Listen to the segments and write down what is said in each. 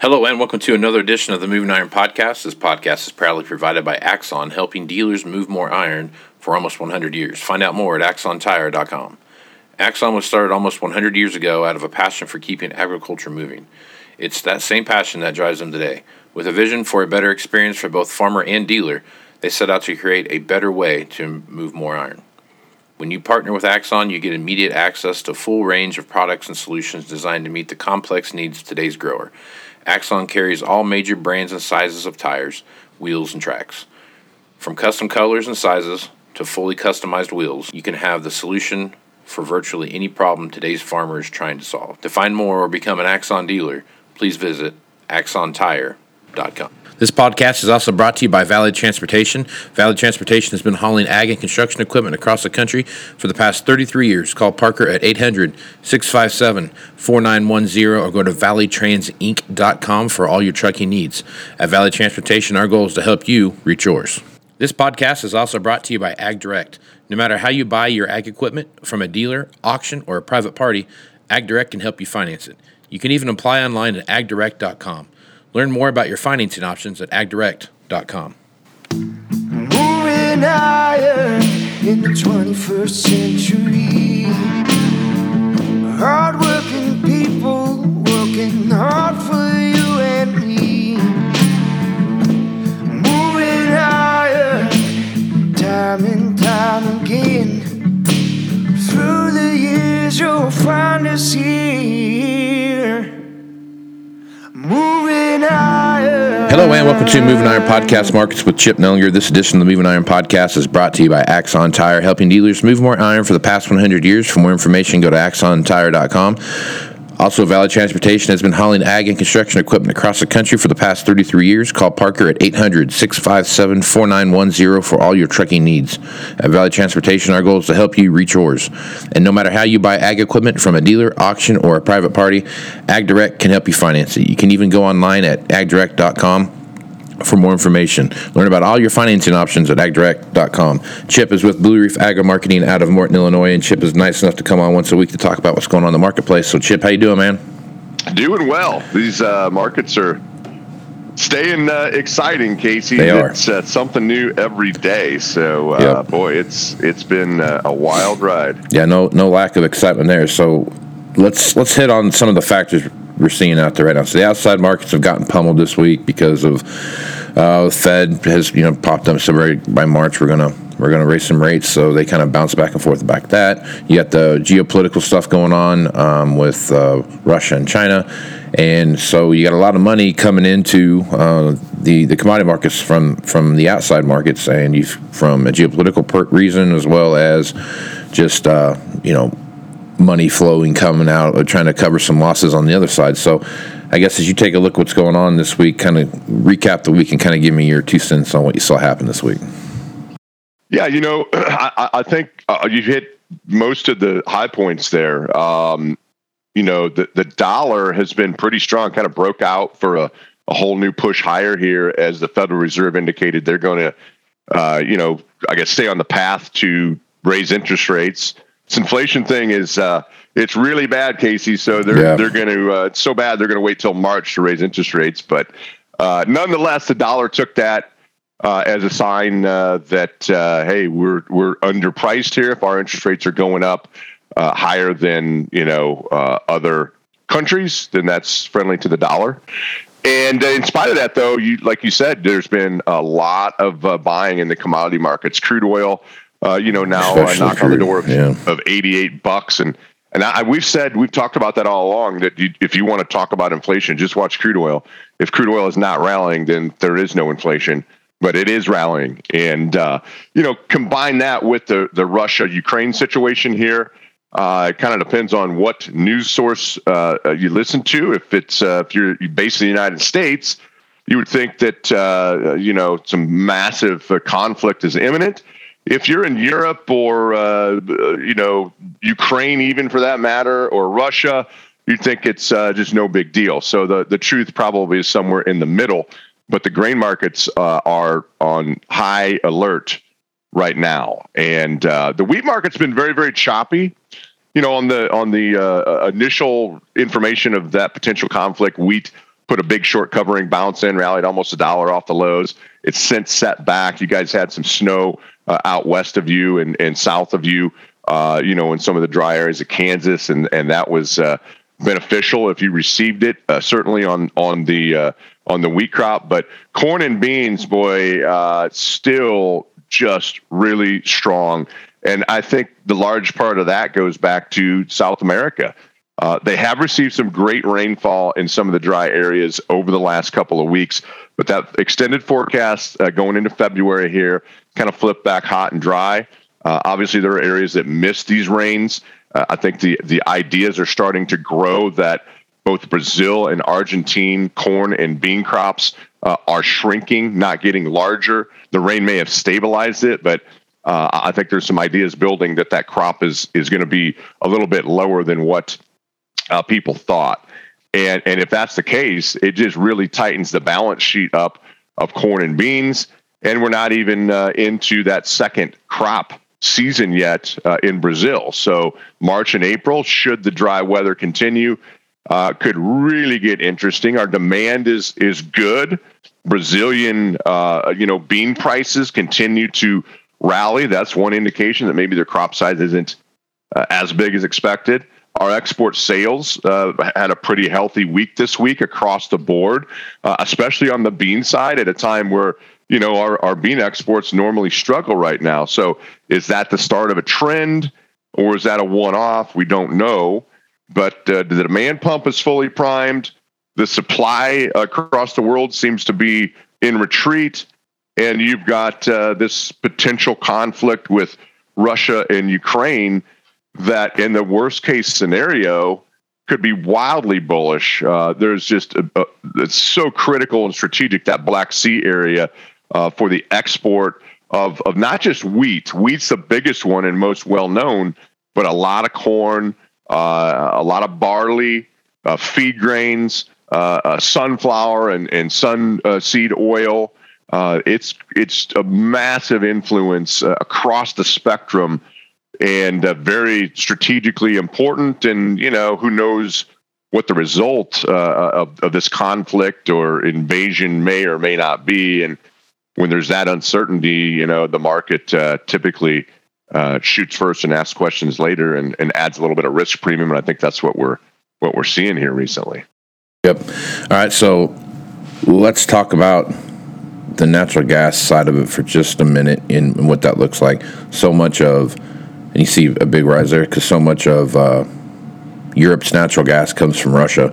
Hello, and welcome to another edition of the Moving Iron Podcast. This podcast is proudly provided by Axon, helping dealers move more iron for almost 100 years. Find out more at axontire.com. Axon was started almost 100 years ago out of a passion for keeping agriculture moving. It's that same passion that drives them today. With a vision for a better experience for both farmer and dealer, they set out to create a better way to move more iron. When you partner with Axon, you get immediate access to a full range of products and solutions designed to meet the complex needs of today's grower. Axon carries all major brands and sizes of tires, wheels, and tracks. From custom colors and sizes to fully customized wheels, you can have the solution for virtually any problem today's farmer is trying to solve. To find more or become an Axon dealer, please visit axontire.com. This podcast is also brought to you by Valley Transportation. Valley Transportation has been hauling ag and construction equipment across the country for the past 33 years. Call Parker at 800 657 4910 or go to valleytransinc.com for all your trucking needs. At Valley Transportation, our goal is to help you reach yours. This podcast is also brought to you by Ag Direct. No matter how you buy your ag equipment from a dealer, auction, or a private party, Ag Direct can help you finance it. You can even apply online at agdirect.com. Learn more about your financing options at agdirect.com. Moving higher in the 21st century. Hardworking people working hard for you and me. Moving higher, time and time again. Through the years, you'll find us here. Moving. Hello, and welcome to Moving Iron Podcast Markets with Chip Nellinger. This edition of the Moving Iron Podcast is brought to you by Axon Tire, helping dealers move more iron for the past 100 years. For more information, go to axontire.com. Also, Valley Transportation has been hauling ag and construction equipment across the country for the past 33 years. Call Parker at 800 657 4910 for all your trucking needs. At Valley Transportation, our goal is to help you reach yours. And no matter how you buy ag equipment from a dealer, auction, or a private party, Ag Direct can help you finance it. You can even go online at agdirect.com for more information. Learn about all your financing options at agdirect.com. Chip is with Blue Reef Agri Marketing out of Morton, Illinois, and Chip is nice enough to come on once a week to talk about what's going on in the marketplace. So, Chip, how you doing, man? Doing well. These uh, markets are staying uh, exciting, Casey. They are. It's uh, something new every day. So, uh, Yep. boy, it's it's been uh, a wild ride. Yeah, no, no lack of excitement there. So, let's let's hit on some of the factors we're seeing out there right now. So, the outside markets have gotten pummeled this week because of uh, the Fed has you know popped up. So, by March, we're gonna we're gonna raise some rates. So they kind of bounce back and forth about that. You got the geopolitical stuff going on um, with uh, Russia and China. And so you got a lot of money coming into uh, the the commodity markets from from the outside markets, and you from a geopolitical per- reason as well as just uh, you know money flowing coming out or trying to cover some losses on the other side. So I guess as you take a look what's going on this week, kind of recap the week and kind of give me your two cents on what you saw happen this week. Yeah, you know, I, I- think uh, you hit most of the high points there. Um, you know, the the dollar has been pretty strong. Kind of broke out for a, a whole new push higher here, as the Federal Reserve indicated they're going to, uh, you know, I guess stay on the path to raise interest rates. This inflation thing is uh, it's really bad, Casey. So they're Yeah. they're going to uh, it's so bad they're going to wait till March to raise interest rates. But uh, nonetheless, the dollar took that uh, as a sign uh, that uh, hey, we're we're underpriced here. If our interest rates are going up uh, higher than you know uh, other countries, then that's friendly to the dollar. And in spite of that, though, you like you said, there's been a lot of uh, buying in the commodity markets. Crude oil, uh, you know, now Especially knock on the door of, yeah. of 88 bucks, and and I, we've said we've talked about that all along. That you, if you want to talk about inflation, just watch crude oil. If crude oil is not rallying, then there is no inflation. But it is rallying, and uh, you know, combine that with the the Russia Ukraine situation here. Uh, it kind of depends on what news source uh, uh, you listen to. If it's uh, if you're based in the United States, you would think that uh, you know some massive uh, conflict is imminent. If you're in Europe or uh, you know Ukraine, even for that matter, or Russia, you think it's uh, just no big deal. So the the truth probably is somewhere in the middle. But the grain markets uh, are on high alert right now, and uh, the wheat market's been very very choppy you know, on the on the uh, initial information of that potential conflict, wheat put a big short covering bounce in, rallied almost a dollar off the lows. It's since set back. You guys had some snow uh, out west of you and, and south of you, uh, you know, in some of the dry areas of Kansas, and and that was uh, beneficial if you received it. Uh, certainly on on the uh, on the wheat crop, but corn and beans, boy, uh, still just really strong. And I think the large part of that goes back to South America. Uh, they have received some great rainfall in some of the dry areas over the last couple of weeks, but that extended forecast uh, going into February here kind of flip back hot and dry. Uh, obviously, there are areas that missed these rains. Uh, I think the the ideas are starting to grow that both Brazil and Argentine corn and bean crops uh, are shrinking, not getting larger. The rain may have stabilized it, but uh, I think there's some ideas building that that crop is is going to be a little bit lower than what uh, people thought. And and if that's the case, it just really tightens the balance sheet up of corn and beans. And we're not even uh, into that second crop season yet uh, in Brazil. So March and April, should the dry weather continue, uh, could really get interesting. Our demand is is good. Brazilian, uh, you know, bean prices continue to rally. That's one indication that maybe their crop size isn't uh, as big as expected. Our export sales uh, had a pretty healthy week this week across the board, especially on the bean side at a time where you know our, our bean exports normally struggle right now. So is that the start of a trend or is that a one-off? We don't know. But uh, the demand pump is fully primed. The supply across the world seems to be in retreat, and you've got uh, this potential conflict with Russia and Ukraine that in the worst case scenario could be wildly bullish. Uh, there's just a, a, it's so critical and strategic that Black Sea area uh, for the export of of not just wheat. Wheat's the biggest one and most well known, but a lot of corn, uh, a lot of barley, uh, feed grains, uh, uh, sunflower and and sun seed oil. it's it's a massive influence across the spectrum and uh, very strategically important. And you know, who knows what the result uh, of, of this conflict or invasion may or may not be. And when there's that uncertainty, you know, the market uh, typically uh, shoots first and asks questions later, and, and adds a little bit of risk premium. And I think that's what we're what we're seeing here recently. Yep. All right. So let's talk about the natural gas side of it for just a minute and what that looks like. So much of and you see a big rise there because so much of uh, Europe's natural gas comes from Russia.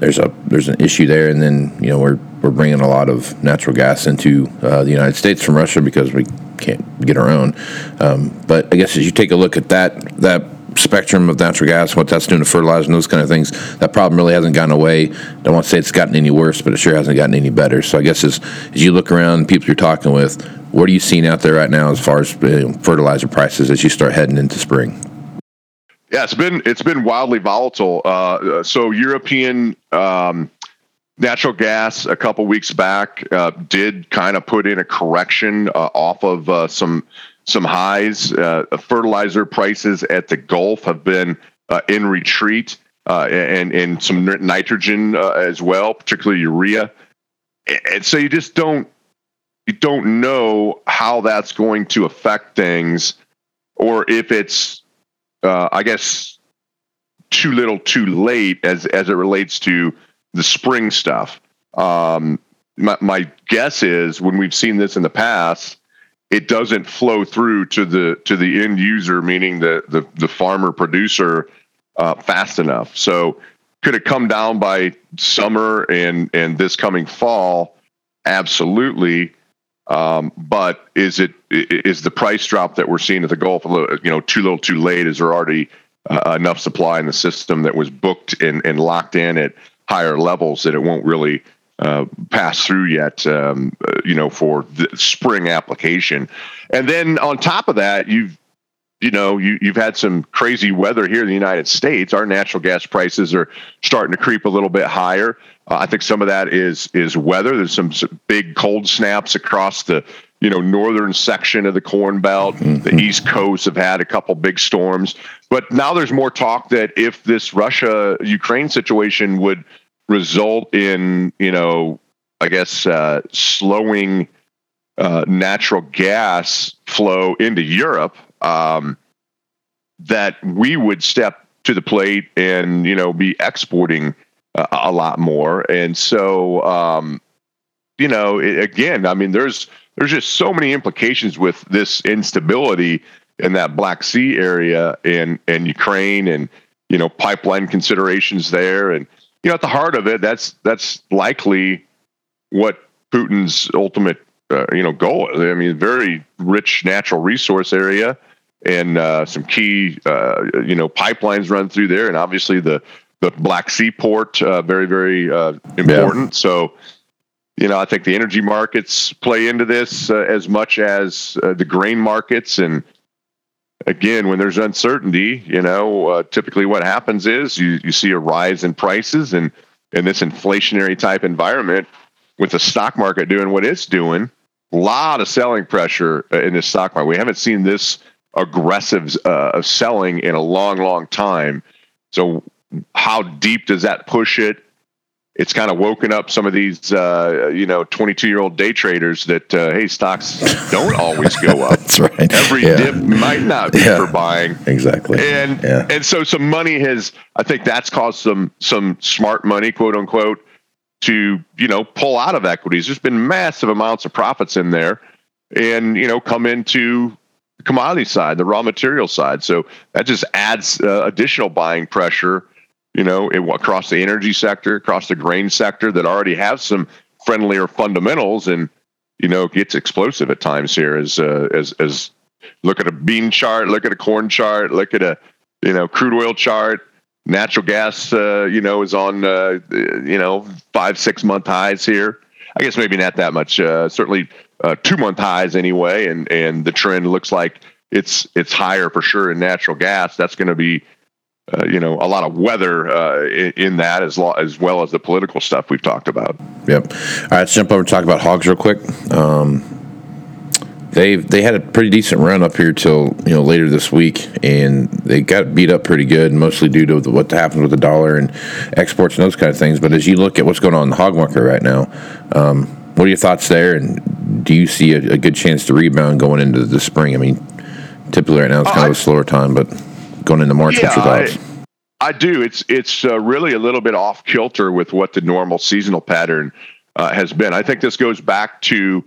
There's a there's an issue there, and then you know we're we're bringing a lot of natural gas into uh, the United States from Russia because we can't get our own. Um, but I guess as you take a look at that that spectrum of natural gas, what that's doing to fertilizer and those kind of things, that problem really hasn't gone away. I don't want to say it's gotten any worse, but it sure hasn't gotten any better. So I guess as as you look around, people you're talking with, what are you seeing out there right now as far as fertilizer prices as you start heading into spring? Yeah, it's been it's been wildly volatile. Uh, so European um, natural gas a couple weeks back uh, did kind of put in a correction uh, off of uh, some some highs. Uh, fertilizer prices at the Gulf have been in retreat, and and some nitrogen as well, particularly urea. And so you just don't you don't know how that's going to affect things or if it's uh, i guess too little too late as as it relates to the spring stuff. Um, my, my guess is when we've seen this in the past it doesn't flow through to the to the end user meaning the the, the farmer producer uh, fast enough. So could it come down by summer and and this coming fall? Absolutely. Um, but is it is the price drop that we're seeing at the Gulf you know, too little, too late? Is there already uh, enough supply in the system that was booked and, and locked in at higher levels that it won't really uh, pass through yet? Um, uh, you know, for the spring application, and then on top of that, you've you know, you, you've had some crazy weather here in the United States. Our natural gas prices are starting to creep a little bit higher. Uh, I think some of that is is weather. There's some, some, big cold snaps across the you know northern section of the Corn Belt. Mm-hmm. The East Coast have had a couple big storms, but now there's more talk that if this Russia Ukraine situation would result in you know I guess uh, slowing uh, natural gas flow into Europe, um, that we would step to the plate and you know be exporting uh, a lot more. And so, um, you know, it, again, I mean, there's there's just so many implications with this instability in that Black Sea area and and Ukraine and you know pipeline considerations there and you know at the heart of it that's that's likely what Putin's ultimate uh, you know goal is. I mean very rich natural resource area and uh, some key uh, you know pipelines run through there and obviously the the Black Sea port uh, very very uh, important yeah. so you know I think the energy markets play into this uh, as much as the grain markets and again, when there's uncertainty, you know, uh, typically what happens is you, you see a rise in prices and in this inflationary type environment with the stock market doing what it's doing, a lot of selling pressure uh, in the stock market. We haven't seen this aggressive uh, selling in a long, long time. So how deep does that push it? It's kind of woken up some of these uh, you know 22 year old day traders that uh, hey stocks don't always go up that's right every yeah. dip might not be yeah. for buying exactly and yeah. and so some money has i think that's caused some some smart money quote unquote to you know pull out of equities there's been massive amounts of profits in there and you know come into the commodity side the raw material side so that just adds uh, additional buying pressure you know, across the energy sector, across the grain sector that already have some friendlier fundamentals, and you know, gets explosive at times here. As uh, as as look at a bean chart, look at a corn chart, look at a you know crude oil chart. Natural gas, uh, you know, is on uh, you know five six month highs here. I guess maybe not that much. Uh, certainly uh, two month highs anyway, and and the trend looks like it's it's higher for sure in natural gas. That's going to be uh, you know, a lot of weather uh, in, in, that as, lo- as well as the political stuff we've talked about. Yep. All right, let's jump over and talk about hogs real quick. Um, they they had a pretty decent run up here till you know later this week, and they got beat up pretty good, mostly due to the, what happened with the dollar and exports and those kind of things. But as you look at what's going on in the hog market right now, um, what are your thoughts there? And do you see a, a, good chance to rebound going into the spring? I mean, typically right now it's kind uh, of a slower time, but going into March, yeah, what's your thoughts? I, I do. It's it's uh, really a little bit off kilter with what the normal seasonal pattern uh, has been. I think this goes back to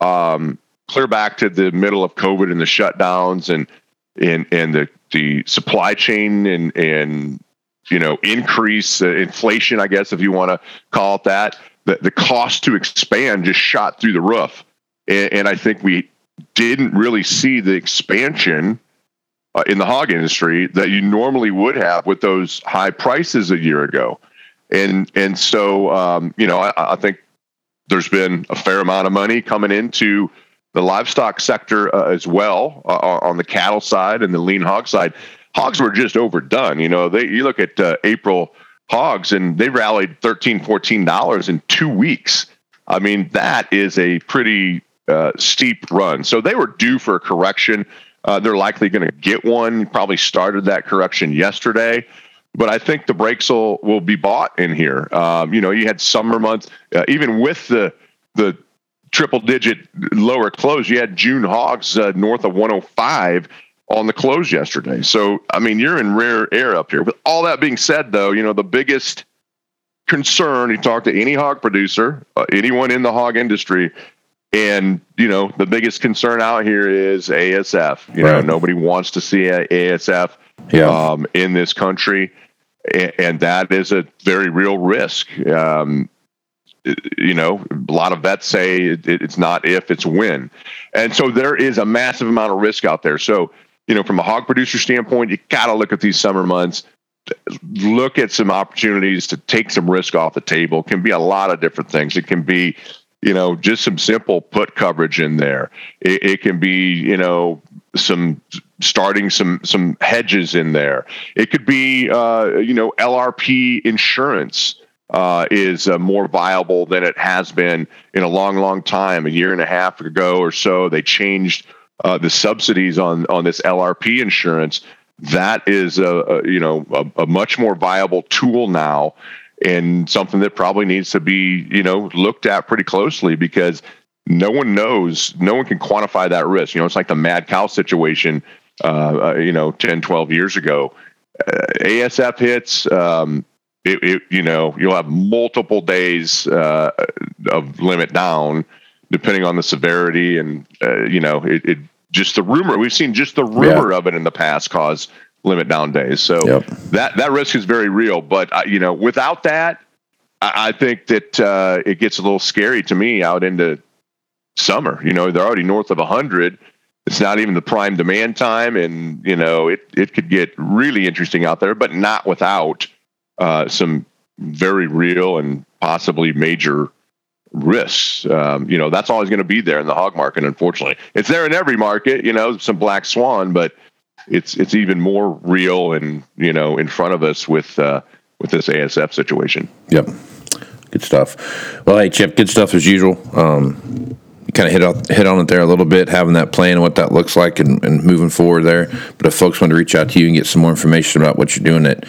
um, clear back to the middle of COVID and the shutdowns and and and the the supply chain and and you know increase uh, inflation, I guess if you want to call it that. The the cost to expand just shot through the roof, and, and I think we didn't really see the expansion uh, in the hog industry that you normally would have with those high prices a year ago. And and so um, you know I, I, think there's been a fair amount of money coming into the livestock sector uh, as well uh, on the cattle side and the lean hog side. Hogs were just overdone. You know, they you look at uh, April hogs and they rallied 13 14 dollars in two weeks. I mean that is a pretty uh, steep run. So they were due for a correction. Uh, they're likely going to get one. Probably started that correction yesterday, but I think the breaks will will be bought in here. Um, you know, you had summer months, uh, even with the the triple digit lower close. You had June hogs uh, north of 105 on the close yesterday. So I mean, you're in rare air up here. With all that being said, though, you know the biggest concern. You talk to any hog producer, uh, anyone in the hog industry, and you know, the biggest concern out here is ASF. You right. know, nobody wants to see ASF yeah. um, in this country, and that is a very real risk. Um, you know, a lot of vets say it's not if, it's when, and so there is a massive amount of risk out there. So, you know, from a hog producer standpoint, you got to look at these summer months look at some opportunities to take some risk off the table. It can be a lot of different things. It can be you know, just some simple put coverage in there. It, it, can be, you know, some starting some some hedges in there. It could be, uh, you know, LRP insurance uh, is uh, more viable than it has been in a long, long time. A year and a half ago or so, they changed uh, the subsidies on on this LRP insurance. That is a, a you know a, a much more viable tool now and something that probably needs to be you know looked at pretty closely because no one knows, no one can quantify that risk. You know, it's like the mad cow situation, uh, uh, you know, 10, 12 years ago. Uh, ASF hits, um, it, it, you know, you'll have multiple days uh, of limit down, depending on the severity, and uh, you know, it, it, just the rumor. We've seen just the rumor yeah. of it in the past cause limit down days. So yep. that that risk is very real. But uh, you know, without that, I, I think that uh, it gets a little scary to me out into summer. You know, they're already north of 100. It's not even the prime demand time, and you know it it could get really interesting out there, but not without uh, some very real and possibly major risks. Um, you know, that's always going to be there in the hog market. Unfortunately, it's there in every market. You know, some black swan, but it's it's even more real and you know in front of us with uh, with this ASF situation. Yep, good stuff. Well, hey Chip, good stuff as usual. Um, kind of hit on, hit on it there a little bit, having that plan and what that looks like and, and, moving forward there. But if folks want to reach out to you and get some more information about what you're doing at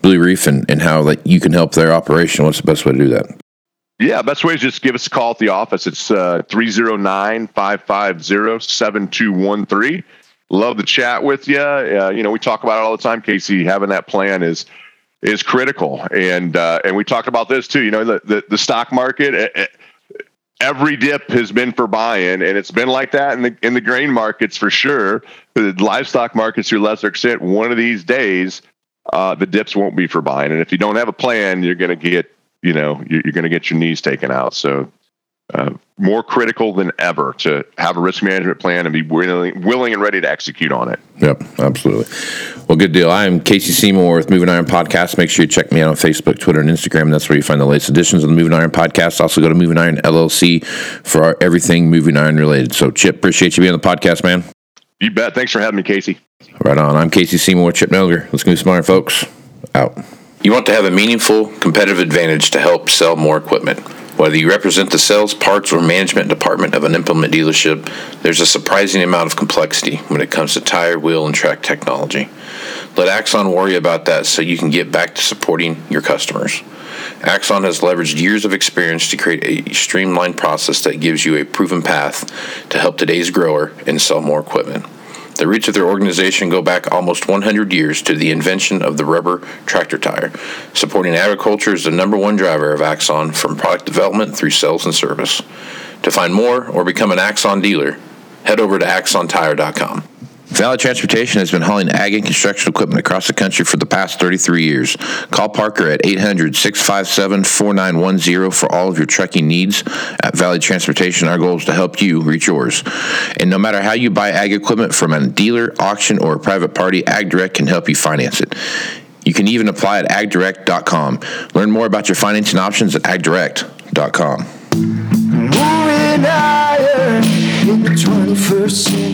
Blue Reef and, and how like you can help their operation, what's the best way to do that? Yeah, best way is just give us a call at the office. It's uh, 309 550 7213. Love to chat with you. Uh, you know, we talk about it all the time, Casey. Having that plan is is critical, and uh, and we talk about this too. You know, the the, the stock market. It, it, every dip has been for buying, and it's been like that in the in the grain markets for sure. The livestock markets, to a lesser extent, one of these days, uh, the dips won't be for buying. And if you don't have a plan, you're going to get you know you're, you're going to get your knees taken out. So uh, more critical than ever to have a risk management plan and be willing, willing and ready to execute on it. Yep, absolutely. Well, good deal. I am Casey Seymour with Moving Iron Podcast. Make sure you check me out on Facebook, Twitter, and Instagram. That's where you find the latest editions of the Moving Iron Podcast. Also, go to Moving Iron LLC for our, everything Moving Iron related. So, Chip, appreciate you being on the podcast, man. You bet. Thanks for having me, Casey. Right on. I'm Casey Seymour, Chip Nellinger. Let's move smart, folks. Out. You want to have a meaningful competitive advantage to help sell more equipment. Whether you represent the sales, parts, or management department of an implement dealership, there's a surprising amount of complexity when it comes to tire, wheel, and track technology. Let Axon worry about that so you can get back to supporting your customers. Axon has leveraged years of experience to create a streamlined process that gives you a proven path to help today's grower and sell more equipment. The roots of their organization go back almost 100 years to the invention of the rubber tractor tire. Supporting agriculture is the number one driver of Axon from product development through sales and service. To find more or become an Axon dealer, head over to axontire.com. Valley Transportation has been hauling ag and construction equipment across the country for the past 33 years. Call Parker at 800 657 4910 for all of your trucking needs. At Valley Transportation, our goal is to help you reach yours. And no matter how you buy ag equipment from a dealer, auction, or a private party, AgDirect can help you finance it. You can even apply at agdirect.com. Learn more about your financing options at agdirect.com. Moving higher in the 21st century.